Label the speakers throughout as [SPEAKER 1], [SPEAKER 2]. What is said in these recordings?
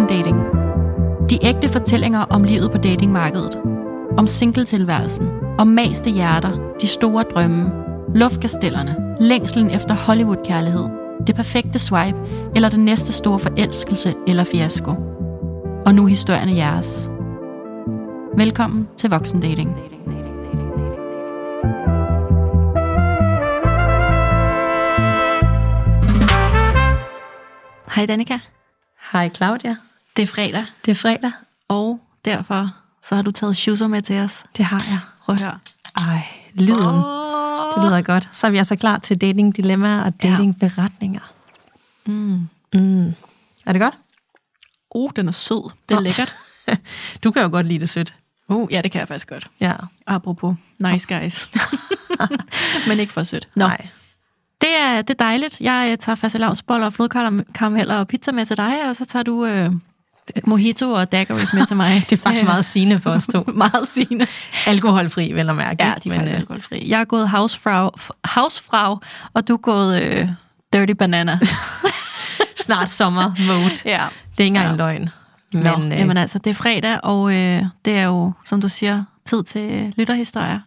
[SPEAKER 1] Voksendating. De ægte fortællinger om livet på datingmarkedet. Om singletilværelsen. Om maste hjerter. De store drømme. Luftkastellerne. Længslen efter Hollywood-kærlighed. Det perfekte swipe. Eller den næste store forelskelse eller fiasko. Og nu historierne jeres. Velkommen til Voksendating. Hej Danika.
[SPEAKER 2] Hej Claudia.
[SPEAKER 1] Det er fredag,
[SPEAKER 2] Det er fredag.
[SPEAKER 1] og derfor så har du taget shoeser med til os.
[SPEAKER 2] Det har jeg.
[SPEAKER 1] Prøv at høre.
[SPEAKER 2] Ej, lyden. Oh. Det lyder godt. Så er vi altså klar til dating dilemmaer og
[SPEAKER 1] Ja.
[SPEAKER 2] dating beretninger. Mm. Mm. Er det godt?
[SPEAKER 1] Uh, den er sød. Det er
[SPEAKER 2] Nå.
[SPEAKER 1] lækkert.
[SPEAKER 2] Du kan jo godt lide det sødt.
[SPEAKER 1] Uh, ja, det kan jeg faktisk godt.
[SPEAKER 2] Ja.
[SPEAKER 1] Apropos nice guys. Men ikke for sødt. Nå,
[SPEAKER 2] Nej.
[SPEAKER 1] det er, det er dejligt. Jeg øh, tager fastelavnsboller og flodkarameller og pizza med til dig, og så tager du øh, mojito og daiquiris med til mig.
[SPEAKER 2] Det er faktisk meget sigende for os to.
[SPEAKER 1] meget sigende.
[SPEAKER 2] Alkoholfri, vel at mærke.
[SPEAKER 1] Ja, de er faktisk
[SPEAKER 2] øh,
[SPEAKER 1] alkoholfri. Jeg er gået housefrau, housefrau og du er gået øh, dirty banana.
[SPEAKER 2] snart sommer mode.
[SPEAKER 1] ja.
[SPEAKER 2] Det er ikke engang
[SPEAKER 1] Ja.
[SPEAKER 2] en løgn.
[SPEAKER 1] Men,
[SPEAKER 2] Men,
[SPEAKER 1] Nå,
[SPEAKER 2] øh,
[SPEAKER 1] jamen altså, det er fredag, og øh, det er jo, som du siger, tid til øh, lytterhistorier.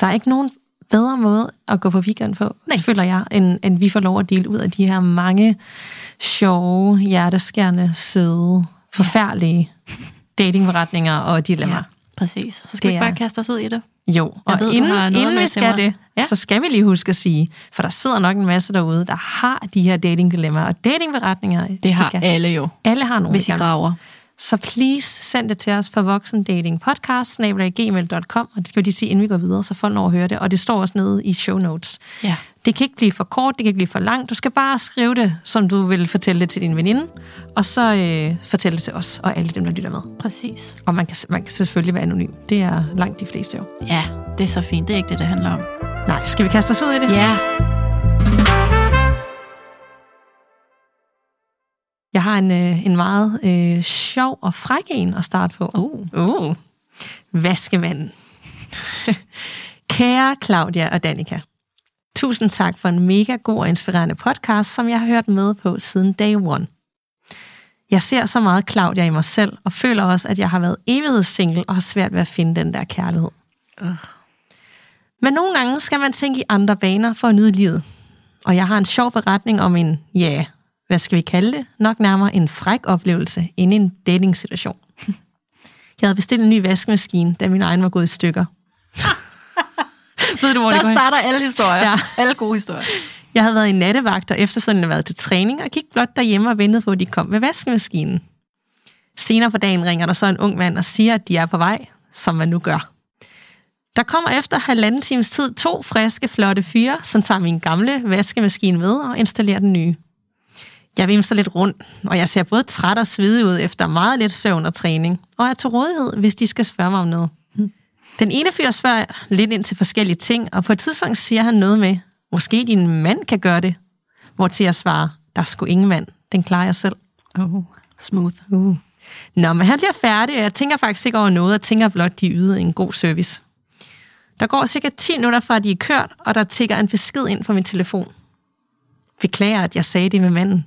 [SPEAKER 2] der er ikke nogen bedre måde at gå på weekend på,
[SPEAKER 1] Nej.
[SPEAKER 2] føler jeg, end, end vi får lov at dele ud af de her mange sjove, hjerteskærende, søde, forfærdelige datingforretninger og dilemmaer.
[SPEAKER 1] præcis. Så skal
[SPEAKER 2] Det
[SPEAKER 1] vi ikke bare kaste os ud i det.
[SPEAKER 2] Jo, og
[SPEAKER 1] ved,
[SPEAKER 2] inden, inden vi skal det,
[SPEAKER 1] Ja.
[SPEAKER 2] ja. så skal vi lige huske at sige, for der sidder nok en masse derude, der har de her datingdilemmaer og datingberetninger.
[SPEAKER 1] Det har
[SPEAKER 2] de kan,
[SPEAKER 1] alle jo,
[SPEAKER 2] alle har nogle.
[SPEAKER 1] hvis I graver.
[SPEAKER 2] Så please send det til os på voksendatingpodcast.gmail.com, og det skal vi lige sige, inden vi går videre, så folk når at høre det. Og det står også nede i show notes.
[SPEAKER 1] Ja.
[SPEAKER 2] Det kan ikke blive for kort, det kan ikke blive for langt. Du skal bare skrive det, som du vil fortælle det til din veninde, og så øh, fortælle det til os og alle dem, der lytter med.
[SPEAKER 1] Præcis.
[SPEAKER 2] Og man kan, man kan selvfølgelig være anonym. Det er langt de fleste jo.
[SPEAKER 1] Ja, det er så fint. Det er ikke det, det handler om.
[SPEAKER 2] Nej, skal vi kaste os ud i det?
[SPEAKER 1] Ja.
[SPEAKER 2] Jeg har en, øh, en meget øh, sjov og fræk en at starte på.
[SPEAKER 1] Uh.
[SPEAKER 2] Uh. Vaskemanden. Kære Claudia og Danika. Tusind tak for en mega god og inspirerende podcast, som jeg har hørt med på siden day one. Jeg ser så meget Claudia i mig selv, og føler også, at jeg har været evighedssingle og har svært ved at finde den der kærlighed. Men nogle gange skal man tænke i andre baner for at nyde livet. Og jeg har en sjov beretning om en, ja, hvad skal vi kalde det? Nok nærmere en fræk oplevelse i en datingsituation. Jeg havde bestilt en ny vaskemaskine, da min egen var gået i stykker. Ved du, hvor det
[SPEAKER 1] Der
[SPEAKER 2] hen?
[SPEAKER 1] starter alle historier.
[SPEAKER 2] Ja.
[SPEAKER 1] Alle gode historier.
[SPEAKER 2] Jeg havde været i nattevagt og efterfølgende været til træning og gik blot derhjemme og ventede på, at de kom med vaskemaskinen. Senere på dagen ringer der så en ung mand og siger, at de er på vej, som man nu gør. Der kommer efter halvanden times tid to friske, flotte fyre, som tager min gamle vaskemaskine med og installerer den nye. Jeg vimser lidt rundt, og jeg ser både træt og svedig ud efter meget lidt søvn og træning, og er til rådighed, hvis de skal spørge mig om noget. Den ene fyr spørger lidt ind til forskellige ting, og på et tidspunkt siger han noget med, måske din mand kan gøre det. Hvor til jeg svarer, der er sgu ingen mand, den klarer jeg selv.
[SPEAKER 1] Oh, smooth.
[SPEAKER 2] Uh. Nå, men han bliver færdig, og jeg tænker faktisk ikke over noget, og tænker blot, de ydede en god service. Der går cirka 10 minutter fra, at de er kørt, og der tigger en besked ind fra min telefon. Beklager, at jeg sagde det med manden.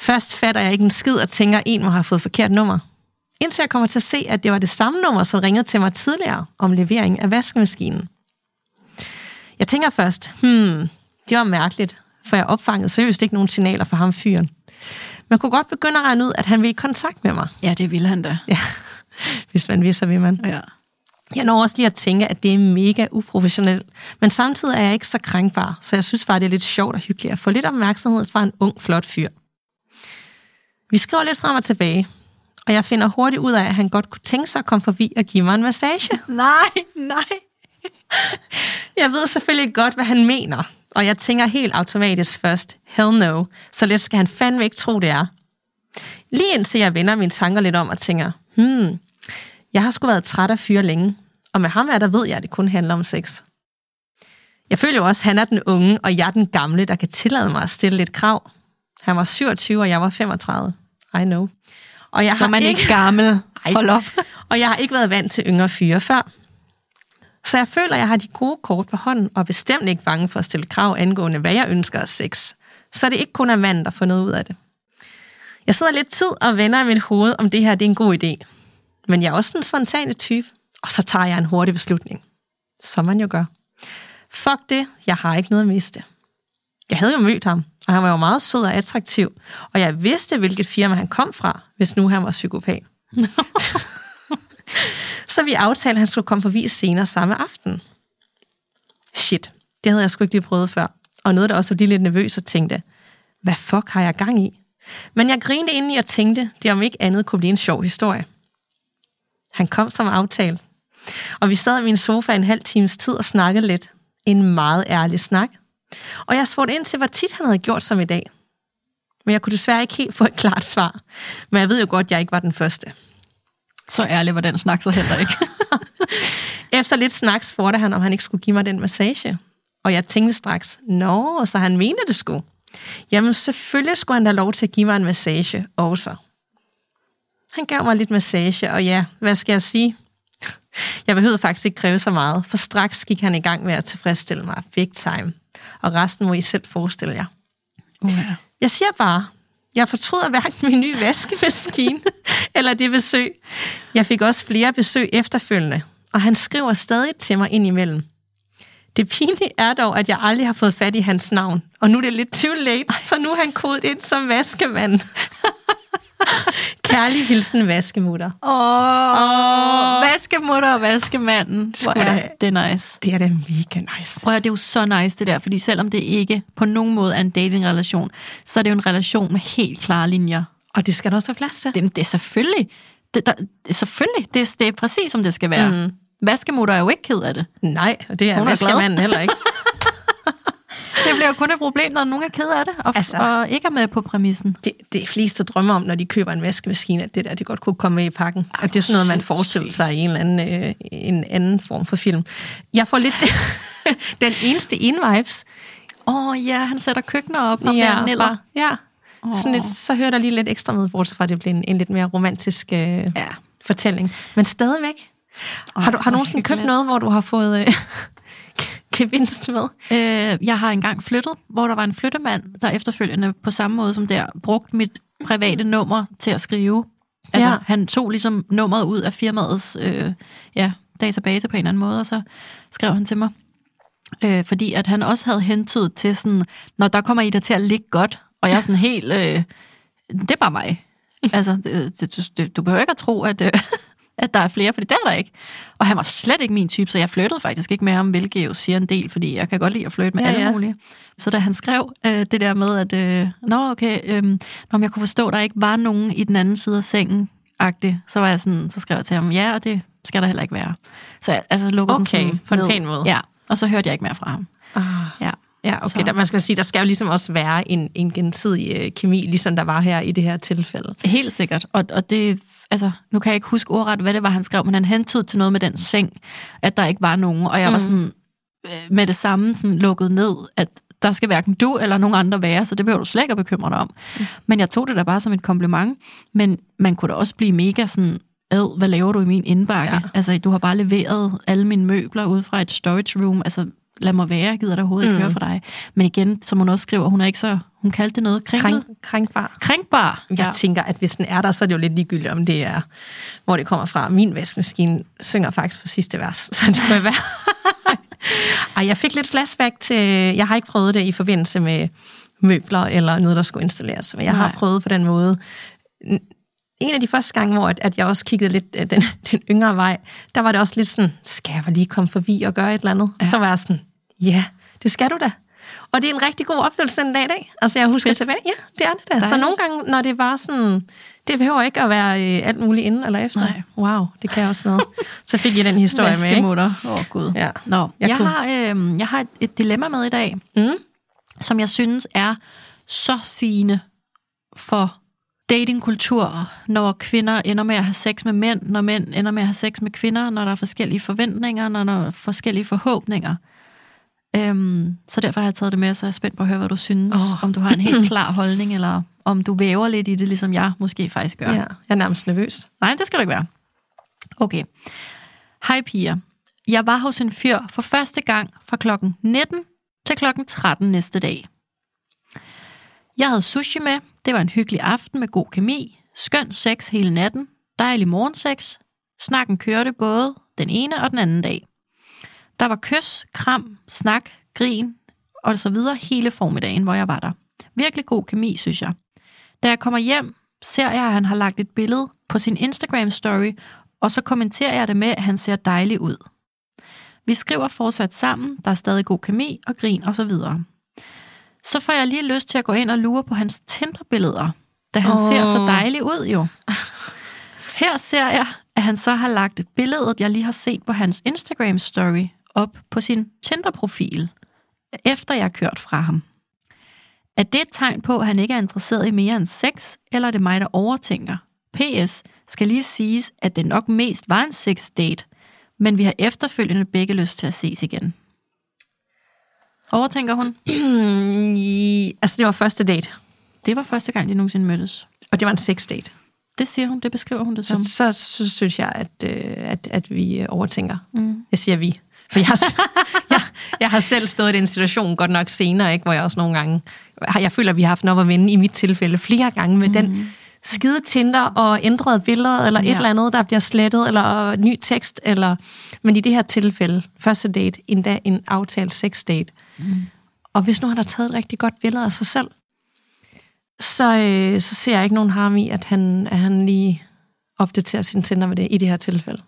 [SPEAKER 2] Først fatter jeg ikke en skid og tænker, at en må have fået forkert nummer. Indtil jeg kommer til at se, at det var det samme nummer, som ringede til mig tidligere om levering af vaskemaskinen. Jeg tænker først, hmm, det var mærkeligt, for jeg opfangede seriøst ikke nogen signaler fra ham fyren. Man kunne godt begynde at regne ud, at han ville i kontakt med mig.
[SPEAKER 1] Ja, det vil han da.
[SPEAKER 2] Ja, hvis man vil, så vil man.
[SPEAKER 1] Ja.
[SPEAKER 2] Jeg når også lige at tænke, at det er mega uprofessionelt, men samtidig er jeg ikke så krænkbar, så jeg synes bare, det er lidt sjovt og hyggeligt at få lidt opmærksomhed fra en ung, flot fyr. Vi skriver lidt frem og tilbage, og jeg finder hurtigt ud af, at han godt kunne tænke sig at komme forbi og give mig en massage.
[SPEAKER 1] Nej, nej.
[SPEAKER 2] Jeg ved selvfølgelig godt, hvad han mener, og jeg tænker helt automatisk først, hell no, så let skal han fandme ikke tro, det er. Lige indtil jeg vender mine tanker lidt om og tænker, hmm, jeg har sgu været træt af fyre længe, og med ham er der ved jeg, at det kun handler om sex. Jeg føler jo også, at han er den unge, og jeg er den gamle, der kan tillade mig at stille lidt krav. Han var 27, og jeg var 35. I know. Og jeg
[SPEAKER 1] Så er
[SPEAKER 2] har
[SPEAKER 1] man ikke gammel.
[SPEAKER 2] Ej.
[SPEAKER 1] Hold op.
[SPEAKER 2] og jeg har ikke været vant til yngre fyre før. Så jeg føler, at jeg har de gode kort på hånden, og er bestemt ikke bange for at stille krav angående, hvad jeg ønsker af sex. Så det ikke kun er manden, der får noget ud af det. Jeg sidder lidt tid og vender i mit hoved, om det her det er en god idé. Men jeg er også en spontane type, og så tager jeg en hurtig beslutning. Som man jo gør. Fuck det, jeg har ikke noget at miste. Jeg havde jo mødt ham, og han var jo meget sød og attraktiv, og jeg vidste, hvilket firma han kom fra, hvis nu han var psykopat. så vi aftalte, at han skulle komme forbi senere samme aften. Shit, det havde jeg sgu ikke lige prøvet før. Og noget, der også var lidt nervøs og tænkte, hvad fuck har jeg gang i? Men jeg grinede ind i og tænkte, det om ikke andet kunne blive en sjov historie. Han kom som aftalt. Og vi sad i min sofa en halv times tid og snakkede lidt. En meget ærlig snak. Og jeg spurgte ind til, hvor tit han havde gjort som i dag. Men jeg kunne desværre ikke helt få et klart svar. Men jeg ved jo godt, at jeg ikke var den første.
[SPEAKER 1] Så ærlig var den snak så heller ikke.
[SPEAKER 2] Efter lidt snak spurgte han, om han ikke skulle give mig den massage. Og jeg tænkte straks, nå, så han mente det skulle. Jamen selvfølgelig skulle han da lov til at give mig en massage også. Han gav mig lidt massage, og ja, hvad skal jeg sige? Jeg behøvede faktisk ikke kræve så meget, for straks gik han i gang med at tilfredsstille mig big time. Og resten må I selv forestille jer.
[SPEAKER 1] Uh-huh.
[SPEAKER 2] Jeg siger bare, jeg fortryder hverken min nye vaskemaskine eller det besøg. Jeg fik også flere besøg efterfølgende, og han skriver stadig til mig indimellem. Det pinlige er dog, at jeg aldrig har fået fat i hans navn, og nu er det lidt too late, så nu er han kodet ind som vaskemand. Kærlig hilsen, vaskemutter.
[SPEAKER 1] Åh, oh, vaskemutter og vaskemanden. Hvor er det nice.
[SPEAKER 2] Det er da mega nice.
[SPEAKER 1] Prøv det er jo så nice det der, fordi selvom det ikke på nogen måde er en datingrelation, så er det jo en relation med helt klare linjer.
[SPEAKER 2] Og det skal der også have plads til.
[SPEAKER 1] Det, det er selvfølgelig, det, der, er selvfølgelig, det, er- det er præcis som det skal være. Mm. Vaskemutter er jo ikke ked af det.
[SPEAKER 2] Nej, og det er,
[SPEAKER 1] Hun er glad.
[SPEAKER 2] vaskemanden heller ikke.
[SPEAKER 1] Det bliver kun et problem, når nogen er ked af det, og,
[SPEAKER 2] Altså.
[SPEAKER 1] og ikke er med på præmissen.
[SPEAKER 2] Det, det fleste drømmer om, når de køber en vaskemaskine, at det der, det godt kunne komme med i pakken. Og det er sådan noget, man forestiller sig i en eller anden, øh, en anden form for film. Jeg får lidt den eneste in-vibes.
[SPEAKER 1] Åh oh, ja, han sætter køkkener op, og ja, Niller.
[SPEAKER 2] bare- ja. Sådan lidt, så hører der lige lidt ekstra med, bortset fra, at det bliver en, en lidt mere romantisk øh,
[SPEAKER 1] Ja.
[SPEAKER 2] fortælling. Men stadigvæk. Har du, har du nogensinde købt noget, hvor du har fået øh, gevinst med?
[SPEAKER 1] Øh, jeg har engang flyttet, hvor der var en flyttemand, der efterfølgende på samme måde som der, brugt mit private nummer til at skrive. Altså,
[SPEAKER 2] Ja.
[SPEAKER 1] han tog ligesom nummeret ud af firmaets øh, ja, database på en eller anden måde, og så skrev han til mig. Øh, fordi at han også havde hentydet til sådan, når der kommer I der til at ligge godt, og jeg er sådan helt, øh, det er bare mig. Altså, det, det, det, du behøver ikke at tro, at, øh, at der er flere, fordi det er der ikke. Og han var slet ikke min type, så jeg flyttede faktisk ikke med ham, hvilket jo siger en del, fordi jeg kan godt lide at flytte med
[SPEAKER 2] Ja,
[SPEAKER 1] alle
[SPEAKER 2] ja.
[SPEAKER 1] mulige. Så da han skrev øh, det der med, at øh, nå okay, øh, når jeg kunne forstå, at der ikke var nogen i den anden side af sengen, så var jeg sådan, så skrev jeg til ham, ja, og det skal der heller ikke være. Så jeg altså, lukkede den
[SPEAKER 2] Okay,
[SPEAKER 1] sådan
[SPEAKER 2] på en
[SPEAKER 1] ned.
[SPEAKER 2] pæn måde.
[SPEAKER 1] Ja, og så hørte jeg ikke mere fra ham.
[SPEAKER 2] Ah.
[SPEAKER 1] Ja.
[SPEAKER 2] Ja, okay.
[SPEAKER 1] Så-
[SPEAKER 2] Der, man skal sige, der skal jo ligesom også være en, en gensidig øh, kemi, ligesom der var her i det her tilfælde.
[SPEAKER 1] Helt sikkert. Og, og det, altså, nu kan jeg ikke huske ordret, hvad det var, han skrev, men han hentede til noget med den seng, at der ikke var nogen. Og jeg
[SPEAKER 2] Mhm.
[SPEAKER 1] var sådan øh, med det samme sådan lukket ned, at der skal hverken du eller nogen andre være, så det behøver du slet ikke at bekymre dig om.
[SPEAKER 2] Mm.
[SPEAKER 1] Men jeg tog det da bare som et kompliment. Men man kunne da også blive mega sådan, ad, hvad laver du i min indbakke?
[SPEAKER 2] Ja.
[SPEAKER 1] Altså, du har bare leveret alle mine møbler ud fra et storage room. Altså, lad mig være, jeg gider da overhovedet ikke
[SPEAKER 2] Mm.
[SPEAKER 1] høre fra dig. Men igen, som hun også skriver, hun er ikke så, hun kaldte det noget kringlet.
[SPEAKER 2] Krænk, krænkbar.
[SPEAKER 1] Krænkbar.
[SPEAKER 2] Jeg tænker, at hvis den er der, så er det jo lidt ligegyldigt, om det er, hvor det kommer fra. Min vaskemaskine synger faktisk for sidste vers, så det må være. Ej, jeg fik lidt flashback til, jeg har ikke prøvet det i forbindelse med møbler eller noget, der skulle installeres, men jeg har
[SPEAKER 1] Nej.
[SPEAKER 2] prøvet på den måde. En af de første gange, hvor at, at jeg også kiggede lidt øh, den, den yngre vej, der var det også lidt sådan, skal jeg lige komme forbi og gøre et eller andet? Ja. Så var jeg sådan, ja, det skal du da. Og det er en rigtig god oplevelse den dag i dag. Altså jeg husker tilbage, ja, det er det da. Så nogle gange, når det var sådan, det behøver ikke at være øh, alt muligt inden eller efter.
[SPEAKER 1] Nej.
[SPEAKER 2] Wow, det kan også noget. Så fik jeg den historie med, ikke?
[SPEAKER 1] Åh, oh, Gud.
[SPEAKER 2] Ja.
[SPEAKER 1] Nå,
[SPEAKER 2] Jeg
[SPEAKER 1] jeg, jeg,
[SPEAKER 2] kunne-
[SPEAKER 1] har, øh, jeg har et, et dilemma med i dag,
[SPEAKER 2] Mm.
[SPEAKER 1] som jeg synes er så sigende for datingkultur, når kvinder ender med at have sex med mænd, når mænd ender med at have sex med kvinder, når der er forskellige forventninger, når der er forskellige forhåbninger. Øhm, så derfor har jeg taget det med, så jeg er spændt på at høre, hvad du synes. Oh. Om du har en helt klar holdning, eller om du væver lidt i det, ligesom jeg måske faktisk gør.
[SPEAKER 2] Ja, jeg er nærmest nervøs.
[SPEAKER 1] Nej, det skal du ikke være. Okay. Hej piger. Jeg var hos en fyr for første gang fra klokken 19 til klokken 13 næste dag. Jeg havde sushi med, det var en hyggelig aften med god kemi, skøn sex hele natten, dejlig morgensex. Snakken kørte både den ene og den anden dag. Der var kys, kram, snak, grin og så videre hele formiddagen, hvor jeg var der. Virkelig god kemi, synes jeg. Da jeg kommer hjem, ser jeg, at han har lagt et billede på sin Instagram-story, og så kommenterer jeg det med, at han ser dejlig ud. Vi skriver fortsat sammen, der er stadig god kemi og grin og så videre. Så får jeg lige lyst til at gå ind og lure på hans Tinder-billeder, da han oh. ser så dejlig ud jo. Her ser jeg, at han så har lagt billedet, jeg lige har set på hans Instagram-story, op på sin Tinder-profil, efter jeg har kørt fra ham. Er det et tegn på, at han ikke er interesseret i mere end sex, eller er det mig, der overtænker? PS skal lige siges, at det nok mest var en sex date, men vi har efterfølgende begge lyst til at ses igen. Overtænker hun?
[SPEAKER 2] I, altså, det var første date,
[SPEAKER 1] Det var første gang, de nogensinde mødtes.
[SPEAKER 2] og det var en sex date.
[SPEAKER 1] Det siger hun, det beskriver hun det som.
[SPEAKER 2] Så, så, så synes jeg, at, øh, at, at vi øh, overtænker. Mm. Jeg siger vi. For jeg jeg, jeg har selv stået i den situation, godt nok senere, ikke, hvor jeg også nogle gange... Jeg føler, at vi har haft noget at vinde i mit tilfælde flere gange med mm. den skide Tinder og ændrede billeder, eller et
[SPEAKER 1] Ja.
[SPEAKER 2] eller andet, der bliver slettet, eller ny tekst, eller... Men i det her tilfælde, første date, endda en aftalt sex date. Mm. Og hvis nu han har taget et rigtig godt billede af sig selv, så, øh, så ser jeg ikke nogen harm i, at han, at han lige opdaterer sin Tinder med det i det her tilfælde.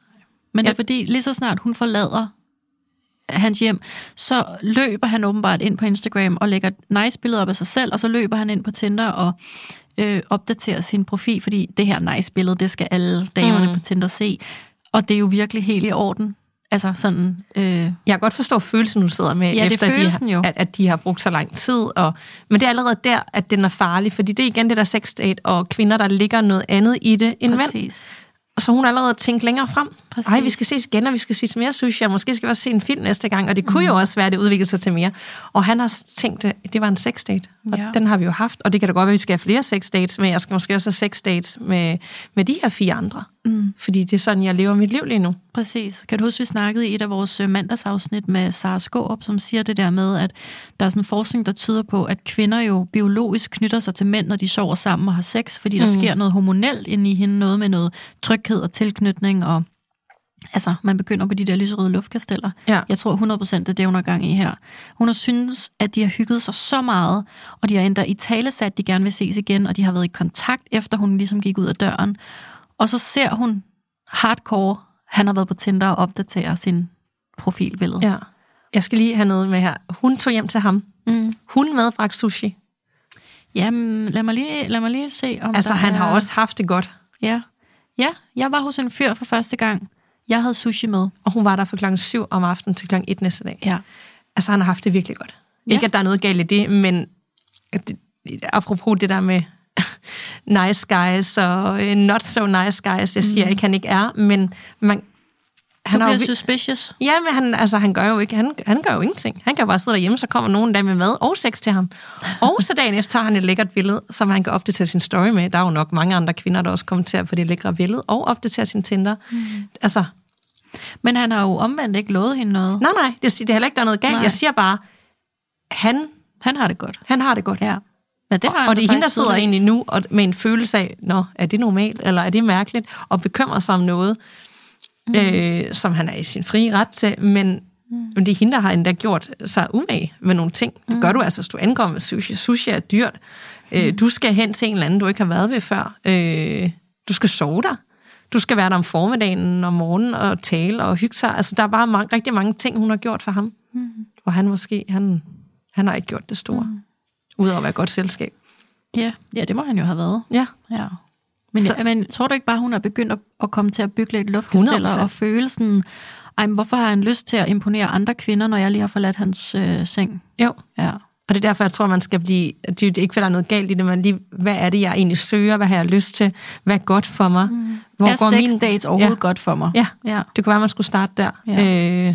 [SPEAKER 1] Men det er
[SPEAKER 2] Ja.
[SPEAKER 1] fordi, lige så snart hun forlader hans hjem, så løber han åbenbart ind på Instagram og lægger et nice billede op af sig selv, og så løber han ind på Tinder og øh, opdaterer sin profil, fordi det her nice billede, det skal alle damerne mm. på Tinder se. Og det er jo virkelig helt i orden. Altså sådan, øh,
[SPEAKER 2] Jeg kan godt forstå følelsen, du sidder med,
[SPEAKER 1] Ja, er
[SPEAKER 2] efter
[SPEAKER 1] følelsen
[SPEAKER 2] de har, at, at de har brugt så lang tid. Og, men det er allerede der, at den er farlig, fordi det er igen det der sexdate, og kvinder, der ligger noget andet i det end mænd.
[SPEAKER 1] præcis.
[SPEAKER 2] Og så har hun allerede tænkt længere frem.
[SPEAKER 1] Præcis.
[SPEAKER 2] Ej, vi skal ses igen, og vi skal spise mere sushi, og måske skal vi også se en film næste gang. Og det kunne mm. jo også være, at det udviklede sig til mere. Og han har tænkt, at det var en sexdate. Og
[SPEAKER 1] Ja.
[SPEAKER 2] den har vi jo haft. Og det kan da godt være, at vi skal have flere sexdates, men jeg skal måske også have sexdates med, med de her fire andre. Mm. Fordi det er sådan, jeg lever mit liv lige nu.
[SPEAKER 1] Præcis. Kan du huske, vi snakkede i et af vores øh, mandagsafsnit med Sara Skårup, som siger det der med, at der er sådan forskning, der tyder på, at kvinder jo biologisk knytter sig til mænd, når de sover sammen og har sex, fordi der mm. sker noget hormonelt inde i hende, noget med noget tryghed og tilknytning, og altså, man begynder på de der lyserøde luftkasteller.
[SPEAKER 2] Ja.
[SPEAKER 1] Jeg tror 100% det er det, hun har gang i her. Hun har synes, at de har hygget sig så meget, og de har endda i tale sat, at de gerne vil ses igen, og de har været i kontakt, efter hun ligesom gik ud af døren. Og så ser hun hardcore, han har været på Tinder og opdaterer sin profilbillede.
[SPEAKER 2] Ja. Jeg skal lige have noget med her. Hun tog hjem til ham.
[SPEAKER 1] Mm.
[SPEAKER 2] Hun medbragte sushi.
[SPEAKER 1] Jamen, lad mig lige, lad mig lige se, om
[SPEAKER 2] Altså, han
[SPEAKER 1] er...
[SPEAKER 2] har også haft det godt.
[SPEAKER 1] Ja. ja, jeg var hos en fyr for første gang. Jeg havde sushi med.
[SPEAKER 2] Og hun var der fra klokken 7 om aftenen til klokken 1 næste dag.
[SPEAKER 1] Ja.
[SPEAKER 2] Altså, han har haft det virkelig godt.
[SPEAKER 1] Ja.
[SPEAKER 2] Ikke, at der er noget galt i det, men det, apropos det der med nice guys og øh, not so nice guys, jeg siger ikke, han ikke er, men man,
[SPEAKER 1] Han du
[SPEAKER 2] er jo,
[SPEAKER 1] bliver
[SPEAKER 2] vi-
[SPEAKER 1] suspicious.
[SPEAKER 2] ja, men han, altså, han gør jo ikke, han, han gør jo ingenting. Han kan bare sidde derhjemme, så kommer nogen der med mad og sex til ham. Og så dagen efter tager han et lækkert billede, som han kan opdatere sin story med. Der er jo nok mange andre kvinder, der også kommenterer på det lækre billede, og opdaterer sin Tinder. Mm. Altså,
[SPEAKER 1] Men han har jo omvendt ikke lovet hende noget.
[SPEAKER 2] nej, nej, det, det er heller ikke, der er noget galt.
[SPEAKER 1] Nej.
[SPEAKER 2] Jeg siger bare, han,
[SPEAKER 1] Han har det godt.
[SPEAKER 2] han har det godt.
[SPEAKER 1] Ja. Men det har han
[SPEAKER 2] og det er hende, der sidder egentlig nu og med en følelse af, Nå, er det normalt, eller er det mærkeligt, og bekymrer sig om noget, mm. øh, som han er i sin frie ret til, men, mm. men det er hende, der har endda gjort sig umage med nogle ting. Det gør du altså, hvis du ankommer med sushi. Sushi er dyrt. Øh, du skal hen til en eller anden, du ikke har været ved før. Øh, du skal sove der. Du skal være der om formiddagen, om morgenen, og tale og hygge sig. Altså, der er bare mange, rigtig mange ting, hun har gjort for ham. Mm. Og han måske, han, han har ikke gjort det store. Mm. Udover at være godt selskab.
[SPEAKER 1] Ja, ja, det må han jo have været.
[SPEAKER 2] Ja.
[SPEAKER 1] Ja. Men,
[SPEAKER 2] Så-
[SPEAKER 1] men tror du ikke bare, hun er begyndt at, at komme til at bygge lidt luftkasteller
[SPEAKER 2] 100%.
[SPEAKER 1] og føle sådan, ej, men hvorfor har han lyst til at imponere andre kvinder, når jeg lige har forladt hans øh, seng?
[SPEAKER 2] Jo,
[SPEAKER 1] Ja.
[SPEAKER 2] og det er derfor, jeg tror, man skal blive... Det er ikke, fordi der er noget galt i det, men lige, hvad er det, jeg egentlig søger? Hvad har jeg lyst til? Hvad er godt for mig? Mm. Hvor
[SPEAKER 1] er sex dates overhovedet
[SPEAKER 2] ja.
[SPEAKER 1] godt for mig?
[SPEAKER 2] Ja.
[SPEAKER 1] ja.
[SPEAKER 2] Det kunne være, man skulle starte der.
[SPEAKER 1] Ja.
[SPEAKER 2] Øh,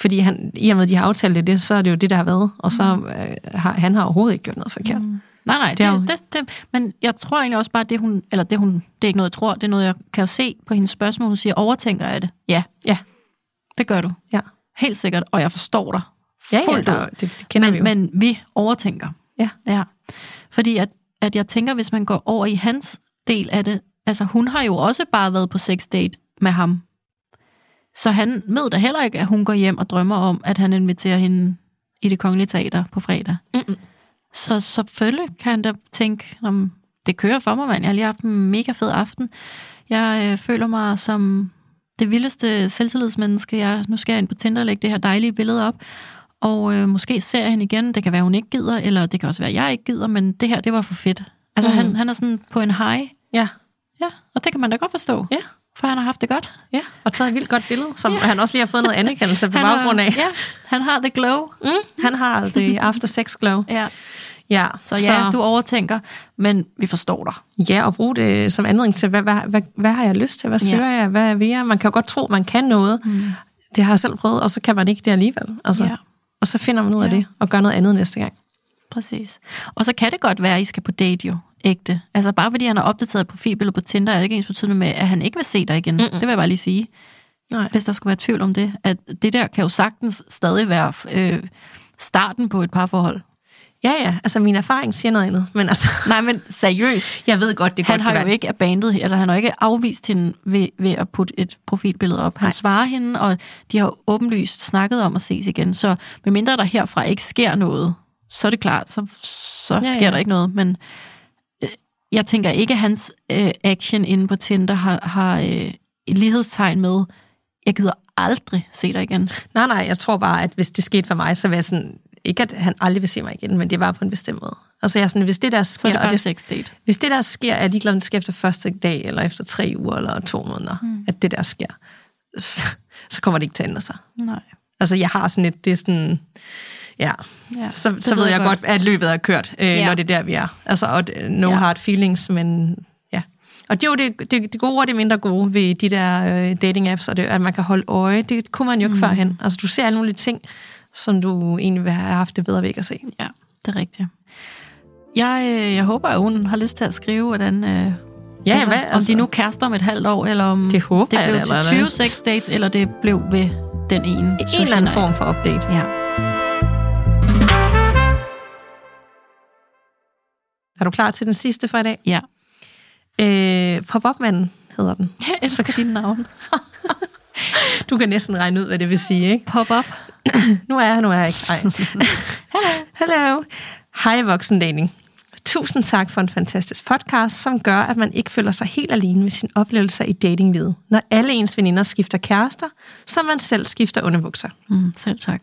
[SPEAKER 2] fordi han, i og med, at de har aftalt det, så er det jo det, der har været. Og så øh, har han har overhovedet ikke gjort noget forkert. Mm.
[SPEAKER 1] Nej, nej,
[SPEAKER 2] Det er jo-
[SPEAKER 1] det, det, men jeg tror egentlig også bare, det hun, eller det hun, det er ikke noget, jeg tror, det er noget, jeg kan jo se på hendes spørgsmål. Hun siger, overtænker jeg det? Ja,
[SPEAKER 2] Ja,
[SPEAKER 1] det gør du.
[SPEAKER 2] ja.
[SPEAKER 1] Helt sikkert, og jeg forstår dig.
[SPEAKER 2] Ja, ja der, det, det kender
[SPEAKER 1] men,
[SPEAKER 2] vi jo.
[SPEAKER 1] Men vi overtænker.
[SPEAKER 2] Ja.
[SPEAKER 1] ja. Fordi at, at jeg tænker, hvis man går over i hans del af det, altså hun har jo også bare været på sex date med ham. Så han ved da heller ikke, at hun går hjem og drømmer om, at han inviterer hende i det kongelige teater på fredag.
[SPEAKER 2] Mm-mm.
[SPEAKER 1] Så selvfølgelig kan han da tænke, om det kører for mig, mand. Jeg har lige haft en mega fed aften. Jeg øh, føler mig som det vildeste selvtillidsmenneske. Jeg, nu skal jeg ind på Tinder og lægge det her dejlige billede op. Og øh, måske ser jeg hende igen. Det kan være, hun ikke gider, eller det kan også være, jeg ikke gider, men det her, det var for fedt. Altså, mm. han, han er sådan på en high.
[SPEAKER 2] Ja,
[SPEAKER 1] Ja, og det kan man da godt forstå.
[SPEAKER 2] ja,
[SPEAKER 1] For han har haft det godt.
[SPEAKER 2] ja. Og taget et vildt godt billede, som ja. han også lige har fået noget anerkendelse på
[SPEAKER 1] Han
[SPEAKER 2] baggrund af.
[SPEAKER 1] Ja, han har the glow.
[SPEAKER 2] Mm, han har det after sex glow.
[SPEAKER 1] Ja.
[SPEAKER 2] Ja,
[SPEAKER 1] Så ja, du overtænker, men vi forstår dig.
[SPEAKER 2] Ja, og bruge det som anledning til, hvad, hvad, hvad, hvad har jeg lyst til? Hvad søger
[SPEAKER 1] Ja.
[SPEAKER 2] jeg? Hvad vil jeg? Man kan jo godt tro, man kan noget. Mm. Det har jeg selv prøvet, og så kan man ikke det alligevel. Altså,
[SPEAKER 1] Ja.
[SPEAKER 2] Og så finder man ud af
[SPEAKER 1] Ja.
[SPEAKER 2] det, og gør noget andet næste gang.
[SPEAKER 1] Præcis. Og så kan det godt være, at I skal på date jo, ægte. Altså bare fordi han har opdateret et profilbillede på Tinder, er det ikke ens betydende med, at han ikke vil se dig igen. Mm-mm. Det vil jeg bare lige sige.
[SPEAKER 2] Nej.
[SPEAKER 1] Hvis der skulle være tvivl om det. At det der kan jo sagtens stadig være øh, starten på et parforhold.
[SPEAKER 2] Ja, ja, altså min erfaring siger noget andet, men altså,
[SPEAKER 1] Nej, men seriøst.
[SPEAKER 2] jeg ved godt, det
[SPEAKER 1] Han
[SPEAKER 2] godt
[SPEAKER 1] har
[SPEAKER 2] kan
[SPEAKER 1] jo
[SPEAKER 2] være.
[SPEAKER 1] ikke abandet, eller han har ikke afvist hende ved, ved at putte et profilbillede op. Han
[SPEAKER 2] Nej.
[SPEAKER 1] svarer hende, og de har åbenlyst snakket om at ses igen. Så medmindre der herfra ikke sker noget, så er det klart, så, så
[SPEAKER 2] Ja,
[SPEAKER 1] sker
[SPEAKER 2] ja.
[SPEAKER 1] der ikke noget. Men jeg tænker ikke, at hans øh, action inde på Tinder har, har øh, et lighedstegn med, jeg gider aldrig se dig igen.
[SPEAKER 2] Nej, nej, jeg tror bare, at hvis det skete for mig, så vil jeg sådan, ikke at han aldrig vil se mig igen, men det var på en bestemt måde. Altså jeg er sådan, hvis det der
[SPEAKER 1] Så
[SPEAKER 2] sker,
[SPEAKER 1] er det
[SPEAKER 2] og
[SPEAKER 1] bare
[SPEAKER 2] det,
[SPEAKER 1] sex date.
[SPEAKER 2] hvis det der sker, er jeg ligeglad, om det sker efter første dag, eller efter tre uger, eller to måneder, mm. at det der sker, så, så kommer det ikke til at ændre sig.
[SPEAKER 1] Nej.
[SPEAKER 2] Altså, jeg har sådan et, det er sådan, ja,
[SPEAKER 1] Ja,
[SPEAKER 2] så, så ved jeg
[SPEAKER 1] jeg
[SPEAKER 2] godt, at løbet er kørt, øh,
[SPEAKER 1] Ja.
[SPEAKER 2] når det er der, vi er. Altså, og no
[SPEAKER 1] Ja.
[SPEAKER 2] hard feelings, men ja. Og det er jo det, det, det gode og det mindre gode ved de der øh, dating-apps, og det, at man kan holde øje. Det kunne man jo ikke mm. førhen. Altså, du ser alle mulige ting, som du egentlig vil have haft det bedre ved at se.
[SPEAKER 1] Ja, det er rigtigt. Jeg, øh, jeg håber, at hun har lyst til at skrive, hvordan... Øh,
[SPEAKER 2] Ja,
[SPEAKER 1] altså,
[SPEAKER 2] hvad,
[SPEAKER 1] Om
[SPEAKER 2] altså,
[SPEAKER 1] de nu kærester om et halvt år, eller om
[SPEAKER 2] Det håber
[SPEAKER 1] det
[SPEAKER 2] jeg
[SPEAKER 1] blev
[SPEAKER 2] da
[SPEAKER 1] til
[SPEAKER 2] allerede.
[SPEAKER 1] 20 sex dates, eller det blev ved den ene.
[SPEAKER 2] en eller anden form for update.
[SPEAKER 1] Ja.
[SPEAKER 2] Er du klar til den sidste for i dag?
[SPEAKER 1] ja.
[SPEAKER 2] Øh, Pop-up-manden hedder den.
[SPEAKER 1] Jeg elsker dine navn.
[SPEAKER 2] Du kan næsten regne ud, hvad det vil sige, ikke?
[SPEAKER 1] Pop up.
[SPEAKER 2] Nu er jeg nu er jeg ikke. Ej. Hello. Hello. Hej voksendating. Tusind tak for en fantastisk podcast, som gør, at man ikke føler sig helt alene med sin oplevelser i datinglivet, når alle ens veninder skifter kærester, som man selv skifter underbukser.
[SPEAKER 1] Mm, selv tak.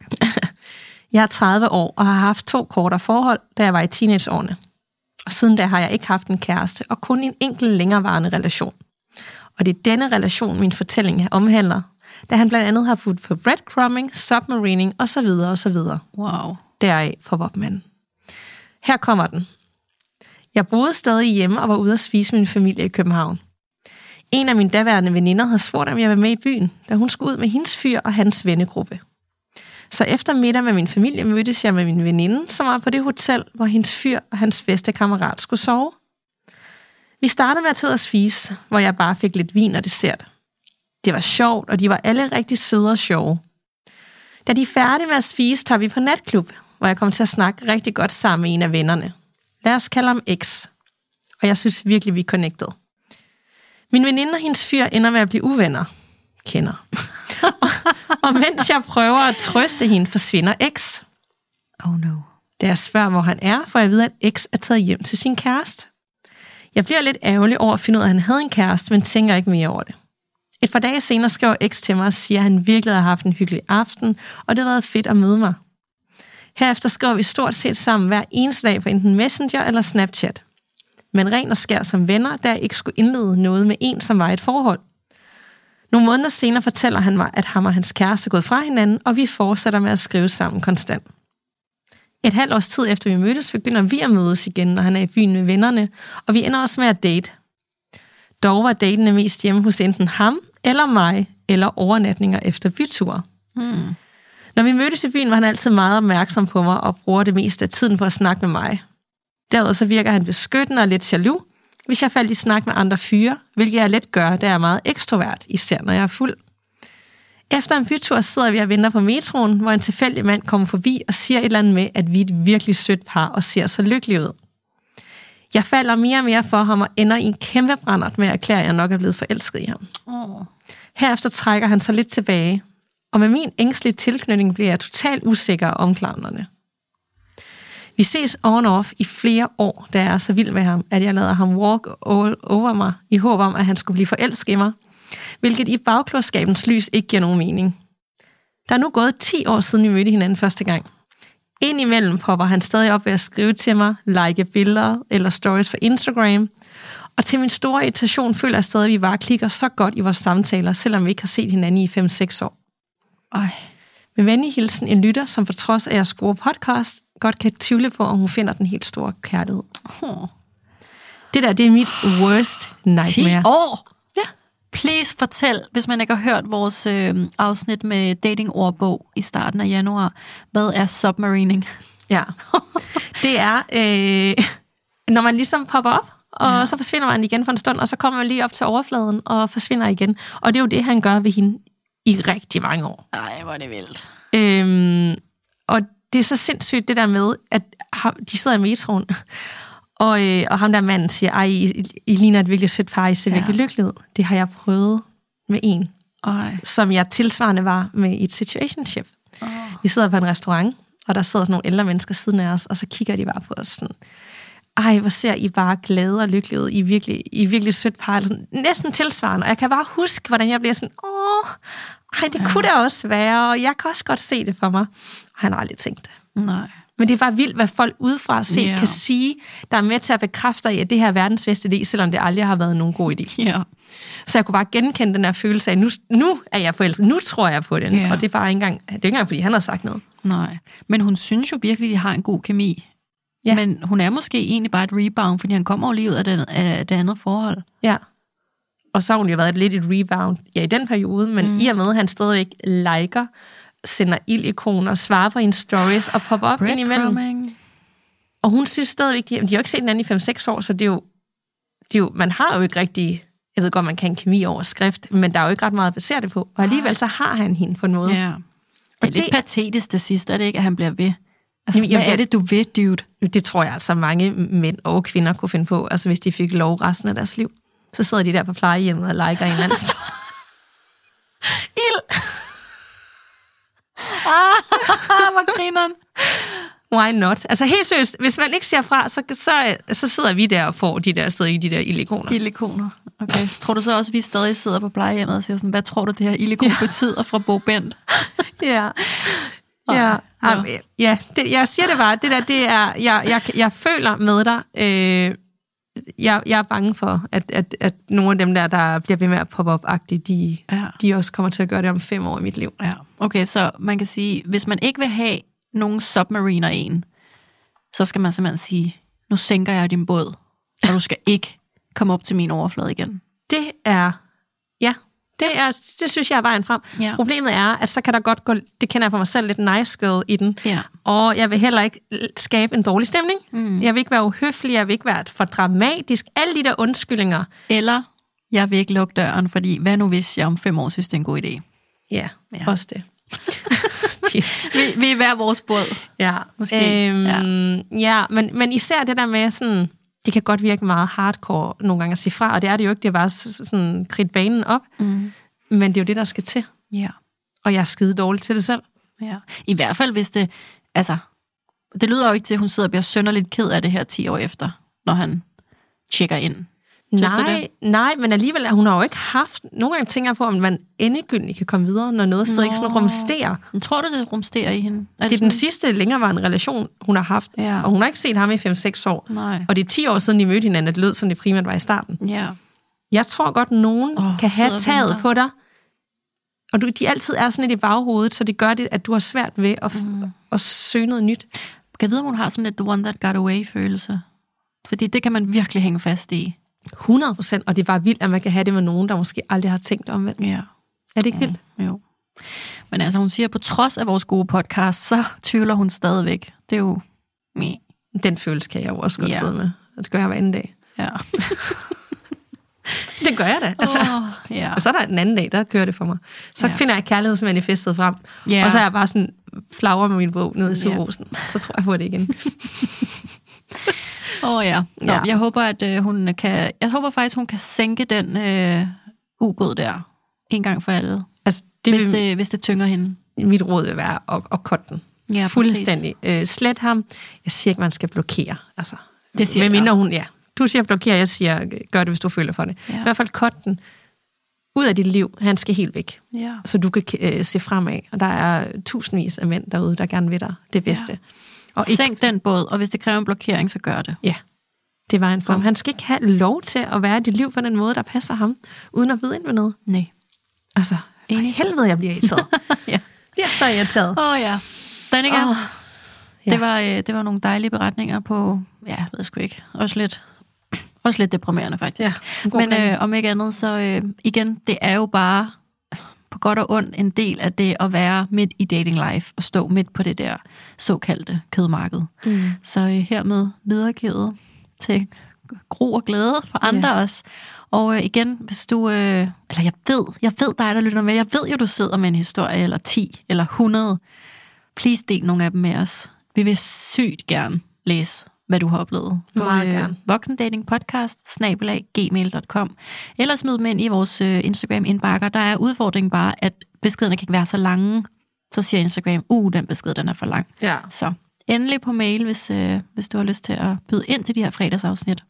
[SPEAKER 2] Jeg er 30 år og har haft to kortere forhold, da jeg var i teenageårene. Og siden da har jeg ikke haft en kæreste, og kun en enkelt længerevarende relation. Og det er denne relation, min fortælling omhandler, da han blandt andet har fulgt på breadcrumbing, submarining osv. osv.
[SPEAKER 1] Wow.
[SPEAKER 2] Deraf for Bobman. Her kommer den. Jeg boede stadig hjemme og var ude at spise med min familie i København. En af mine daværende veninder havde spurgt, om jeg var med i byen, da hun skulle ud med hendes fyr og hans vennegruppe. Så efter middag med min familie mødtes jeg med min veninde, som var på det hotel, hvor hendes fyr og hans bedste kammerat skulle sove. Vi startede med at tage ud og spise, hvor jeg bare fik lidt vin og dessert. Det var sjovt, og de var alle rigtig søde og sjove. Da de er færdige med at spise, tager vi på natklub, hvor jeg kommer til at snakke rigtig godt sammen med en af vennerne. Lad os kalde ham X. Og jeg synes virkelig, vi er connected. Min veninde og hendes fyr ender med at blive uvenner. Kender. og, og mens jeg prøver at trøste hende, forsvinder X.
[SPEAKER 1] Oh no.
[SPEAKER 2] Da jeg spørger, hvor han er, får jeg at vide, at X er taget hjem til sin kæreste. Jeg bliver lidt ærgerlig over at finde ud af, at han havde en kæreste, men tænker ikke mere over det. Et par dage senere skriver X til mig og siger, at han virkelig har haft en hyggelig aften, og det har været fedt at møde mig. Herefter skriver vi stort set sammen hver eneste dag på enten Messenger eller Snapchat. Men ren og skær som venner, jeg ikke skulle indlede noget med en, som var et forhold. Nogle måneder senere fortæller han mig, at ham og hans kæreste er gået fra hinanden, og vi fortsætter med at skrive sammen konstant. Et halvt års tid efter vi mødtes, begynder vi at mødes igen, når han er i byen med vennerne, og vi ender også med at date. Dog var datene mest hjemme hos enten ham eller mig, eller overnatninger efter byture.
[SPEAKER 1] Hmm.
[SPEAKER 2] Når vi mødtes i byen, var han altid meget opmærksom på mig og bruger det meste af tiden på at snakke med mig. Derudover så virker han beskyttende og lidt jaloux, hvis jeg faldt i snak med andre fyre, hvilket jeg let gør, da jeg er meget ekstrovert, især når jeg er fuld. Efter en bytur sidder vi og venter på metroen, hvor en tilfældig mand kommer forbi og siger et eller andet med, at vi er et virkelig sødt par og ser så lykkelige ud. Jeg falder mere og mere for ham og ender i en kæmpe brændert med at erklære, at jeg nok er blevet forelsket i ham.
[SPEAKER 1] Oh.
[SPEAKER 2] Herefter trækker han sig lidt tilbage, og med min ængstlige tilknytning bliver jeg totalt usikker om klavnerne. Vi ses on off i flere år, da jeg er så vild med ham, at jeg lader ham walk all over mig i håb om, at han skulle blive forelsket i mig, hvilket i bagklodskabens lys ikke giver nogen mening. Der er nu gået 10 år siden vi mødte hinanden første gang. Indimellem popper han stadig op ved at skrive til mig, like billeder eller stories på Instagram. Og til min store irritation føler jeg stadig, at vi bare klikker så godt i vores samtaler, selvom vi ikke har set hinanden i 5-6 år.
[SPEAKER 1] Ej.
[SPEAKER 2] Med venlig hilsen en lytter, som for trods af at jeg skruer podcast, godt kan tvivle på, om hun finder den helt store kærlighed.
[SPEAKER 1] Oh.
[SPEAKER 2] Det der, det er mit worst
[SPEAKER 1] 10
[SPEAKER 2] nightmare.
[SPEAKER 1] år?
[SPEAKER 2] Ja.
[SPEAKER 1] Please fortæl, hvis man ikke har hørt vores øh, afsnit med datingordbog i starten af januar, hvad er submarining?
[SPEAKER 2] Ja. Det er, øh, når man ligesom popper op, og ja. så forsvinder man igen for en stund, og så kommer man lige op til overfladen og forsvinder igen. Og det er jo det, han gør ved hende i rigtig mange år.
[SPEAKER 1] Ej, hvor er det vildt.
[SPEAKER 2] Øhm, og det er så sindssygt det der med, at ham, de sidder i metroen, og, øh, og ham der manden siger, ej, I, I ligner et virkelig sødt par, I ser
[SPEAKER 1] Ja.
[SPEAKER 2] ja. virkelig lykkelig ud. Det har jeg prøvet med en,
[SPEAKER 1] Ej.
[SPEAKER 2] som jeg tilsvarende var med et situationship.
[SPEAKER 1] Oh.
[SPEAKER 2] Vi sidder på en restaurant, og der sidder sådan nogle ældre mennesker siden af os, og så kigger de bare på os sådan, ej, hvor ser I bare glade og lykkelige ud. I er virkelig, I er virkelig sødt par. Eller sådan, næsten tilsvarende. Og jeg kan bare huske, hvordan jeg bliver sådan, åh, ej, det kunne da også være, og jeg kan også godt se det for mig. Og han har aldrig tænkt det.
[SPEAKER 1] Nej.
[SPEAKER 2] Men det er bare vildt, hvad folk udefra set
[SPEAKER 1] Ja.
[SPEAKER 2] yeah. kan sige, der er med til at bekræfte, at det her er verdens bedste idé, selvom det aldrig har været nogen god idé.
[SPEAKER 1] Ja.
[SPEAKER 2] Så jeg kunne bare genkende den her følelse af, nu, nu er jeg forelsket, nu tror jeg på den.
[SPEAKER 1] Ja.
[SPEAKER 2] Og det er bare ikke engang, det er ikke engang, fordi han har sagt noget.
[SPEAKER 1] Nej. Men hun synes jo virkelig, de har en god kemi.
[SPEAKER 2] Ja.
[SPEAKER 1] Men hun er måske egentlig bare et rebound, fordi han kommer jo lige ud af, den, af det andet forhold.
[SPEAKER 2] Ja. Og så har hun jo været lidt et rebound ja, i den periode, men mm. i og med, at han stadigvæk liker, sender ildikoner, svarer på hendes stories og popper op ind imellem. Og hun synes stadigvæk, de, de har jo ikke set hinanden i 5-6 år, så det er, jo, det er jo, man har jo ikke rigtig, jeg ved godt, man kan kemi over skrift, men der er jo ikke ret meget at basere det på. Og alligevel så har han hende på en måde.
[SPEAKER 1] Ja. Det er
[SPEAKER 2] Og
[SPEAKER 1] lidt
[SPEAKER 2] det-
[SPEAKER 1] patetisk det sidste, er det ikke, at han bliver ved? Altså,
[SPEAKER 2] Jamen,
[SPEAKER 1] hvad er det, du ved, dude?
[SPEAKER 2] Det tror jeg altså mange mænd og kvinder kunne finde på, altså hvis de fik lov resten af deres liv. Så sidder de der på plejehjemmet og liker en eller anden story. Ild!
[SPEAKER 1] Ah, hvor grineren.
[SPEAKER 2] Why not? Altså helt seriøst, hvis man ikke siger fra, så, så, så sidder vi der og får de der i de der ildikoner.
[SPEAKER 1] Ildikoner. Okay. Tror du så også, at vi stadig sidder på plejehjemmet og siger sådan, hvad tror du, det her ildikon ja. betyder fra Bo Bent?
[SPEAKER 2] Ja. Ja, ja. ja det, jeg siger det bare, det der, det er, jeg, jeg, jeg føler med dig, øh, jeg, jeg er bange for, at, at, at nogle af dem der, der bliver ved med at poppe op-agtige, de,
[SPEAKER 1] Ja.
[SPEAKER 2] de også kommer til at gøre det om fem år i mit liv.
[SPEAKER 1] Ja. Okay, så man kan sige, hvis man ikke vil have nogen submariner en, så skal man simpelthen sige, nu sænker jeg din båd, og du skal ikke komme op til min overflade igen.
[SPEAKER 2] Det er, ja, det, er, det synes jeg er vejen frem.
[SPEAKER 1] Ja.
[SPEAKER 2] Problemet er, at så kan der godt gå, det kender jeg for mig selv, lidt nice girl i den.
[SPEAKER 1] Ja.
[SPEAKER 2] Og jeg vil heller ikke skabe en dårlig stemning. Mm. Jeg vil ikke være uhøflig, jeg vil ikke være for dramatisk. Alle de der undskyldninger,
[SPEAKER 1] Eller, jeg vil ikke lukke døren, fordi hvad nu hvis jeg om fem år synes, det er en god idé?
[SPEAKER 2] ja,
[SPEAKER 1] Ja.
[SPEAKER 2] også det.
[SPEAKER 1] Vi, vi er hver vores båd.
[SPEAKER 2] Ja,
[SPEAKER 1] Måske.
[SPEAKER 2] Øhm,
[SPEAKER 1] Ja.
[SPEAKER 2] ja. ja men, men især det der med sådan, det kan godt virke meget hardcore nogle gange at sige fra, og det er det jo ikke, det er bare sådan kridt banen op,
[SPEAKER 1] Mm.
[SPEAKER 2] men det er jo det, der skal til.
[SPEAKER 1] Ja.
[SPEAKER 2] Og jeg er skide dårlig til det selv.
[SPEAKER 1] ja. I hvert fald, hvis det... Altså, det lyder jo ikke til, at hun sidder og bliver sønderligt ked af det her 10 år efter, når han tjekker ind. Synes
[SPEAKER 2] nej, nej, men alligevel, hun har jo ikke haft... Nogle gange tænker jeg på, om man endegyldigt kan komme videre, når noget stadig ikke sådan rumsterer.
[SPEAKER 1] Men tror du, det rumsterer i hende? Er
[SPEAKER 2] Det er den sidste længerevarende relation, hun har haft,
[SPEAKER 1] Ja.
[SPEAKER 2] og hun har ikke set ham i 5-6 år.
[SPEAKER 1] Nej.
[SPEAKER 2] Og det er 10 år siden, de mødte hinanden, at det lød, som det primært var i starten.
[SPEAKER 1] Ja.
[SPEAKER 2] Jeg tror godt, nogen oh, kan have taget på dig, og du, de altid er sådan lidt i baghovedet, så det gør det, at du har svært ved at, mm. at søge noget nyt.
[SPEAKER 1] Kan jeg vide, om hun har sådan lidt the one that got away-følelse? Fordi det kan man virkelig hænge fast i.
[SPEAKER 2] 100 procent, og det er bare vildt, at man kan have det med nogen, der måske aldrig har tænkt om det.
[SPEAKER 1] Ja.
[SPEAKER 2] Er det ikke vildt?
[SPEAKER 1] Jo. Men altså, hun siger, på trods af vores gode podcast, så tvivler hun stadigvæk. Det er jo... Meh.
[SPEAKER 2] Den følelse kan jeg jo også godt
[SPEAKER 1] Ja.
[SPEAKER 2] sidde med. Det gør jeg hver anden dag.
[SPEAKER 1] Ja.
[SPEAKER 2] Gør jeg da. Altså.
[SPEAKER 1] Oh, ja.
[SPEAKER 2] Og så er der den anden dag, der kører det for mig. Så
[SPEAKER 1] ja.
[SPEAKER 2] finder jeg kærlighedsmanifestet frem.
[SPEAKER 1] Ja.
[SPEAKER 2] Og så er jeg bare sådan flagrer med min bog nede i
[SPEAKER 1] Ja.
[SPEAKER 2] Suvrosen. Så tror jeg på det igen.
[SPEAKER 1] Åh oh, ja. Nå,
[SPEAKER 2] Ja.
[SPEAKER 1] Jeg håber, at øh, hun kan... Jeg håber faktisk, hun kan sænke den øh, ubåd der. En gang for alle.
[SPEAKER 2] Altså, det
[SPEAKER 1] Hvis
[SPEAKER 2] vil,
[SPEAKER 1] det, hvis det tynger hende.
[SPEAKER 2] mit råd vil være at, at cutte den.
[SPEAKER 1] Ja,
[SPEAKER 2] Fuldstændig. Øh, slet ham. Jeg siger ikke, man skal blokere. Altså,
[SPEAKER 1] Det siger
[SPEAKER 2] med
[SPEAKER 1] jeg.
[SPEAKER 2] mindre hun, ja. Du siger blokere, jeg siger, gør det, hvis du føler for det.
[SPEAKER 1] Ja.
[SPEAKER 2] I hvert fald cut den ud af dit liv. Han skal helt væk.
[SPEAKER 1] Ja.
[SPEAKER 2] Så du kan øh, se fremad. Og der er tusindvis af mænd derude, der gerne vil dig det bedste. Ja.
[SPEAKER 1] Og
[SPEAKER 2] ikke,
[SPEAKER 1] Sænk den båd, og hvis det kræver en blokering, så gør det.
[SPEAKER 2] ja, det var en form. Han skal ikke have lov til at være i dit liv på den måde, der passer ham, uden at vide ind med noget.
[SPEAKER 1] Nej.
[SPEAKER 2] Altså, for helvede, jeg bliver irriteret.
[SPEAKER 1] Ja.
[SPEAKER 2] bliver så irriteret.
[SPEAKER 1] Åh oh, ja. Danika,
[SPEAKER 2] Åh,
[SPEAKER 1] oh,
[SPEAKER 2] ja.
[SPEAKER 1] det, var, øh, det var nogle dejlige beretninger på, ja, jeg ved sgu ikke, også lidt, også lidt deprimerende faktisk.
[SPEAKER 2] Ja,
[SPEAKER 1] Men øh, om ikke andet, så øh, igen, det er jo bare på godt og ondt en del af det at være midt i dating life og stå midt på det der såkaldte kødmarked.
[SPEAKER 2] Mm.
[SPEAKER 1] Så øh, hermed videregivet til gro og glæde for andre
[SPEAKER 2] Ja.
[SPEAKER 1] også. Og øh, igen, hvis du, øh, eller jeg ved, jeg ved dig, der lytter med, jeg ved jo, du sidder med en historie, eller 10, eller 100. Please del nogle af dem med os. Vi vil sygt gerne læse, hvad du har oplevet. På
[SPEAKER 2] Meget gerne.
[SPEAKER 1] Voksendating podcast, snabelag, gmail.com. Eller smid dem ind i vores øh, Instagram-indbakker. Der er udfordringen bare, at beskederne kan ikke være så lange. Så siger Instagram, uh, den besked, den er for lang.
[SPEAKER 2] Ja.
[SPEAKER 1] Så endelig på mail, hvis, øh, hvis du har lyst til at byde ind til de her fredagsafsnit.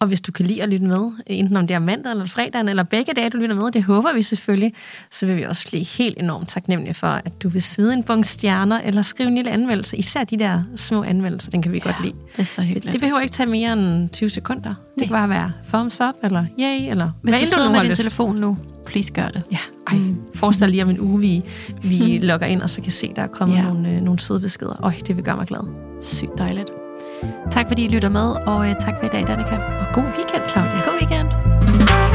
[SPEAKER 2] Og hvis du kan lide at lytte med, enten om det er mandag eller fredagen, eller begge dage, du lytter med, det håber vi selvfølgelig, så vil vi også blive helt enormt taknemmelige for, at du vil smide en bunke stjerner, eller skrive en lille anmeldelse. Især de der små anmeldelser, den kan vi ja. godt lide.
[SPEAKER 1] Det er så hyggeligt.
[SPEAKER 2] Det behøver ikke tage mere end 20 sekunder. Det
[SPEAKER 1] Nej.
[SPEAKER 2] kan bare være thumbs up, eller yay, eller
[SPEAKER 1] Hvis
[SPEAKER 2] hvad
[SPEAKER 1] du sidder
[SPEAKER 2] nu
[SPEAKER 1] med din
[SPEAKER 2] lyst.
[SPEAKER 1] telefon nu, please gør det.
[SPEAKER 2] Ja, ej, forestil dig lige om en uge, vi, vi logger ind, og så kan se, der er kommet ja. nogle, øh, nogle søde beskeder. Øj, det vil gøre mig glad.
[SPEAKER 1] Sygt dejligt. Tak fordi I lytter med, og øh, tak for i dag, Danika.
[SPEAKER 2] Og god weekend, Claudia.
[SPEAKER 1] God weekend.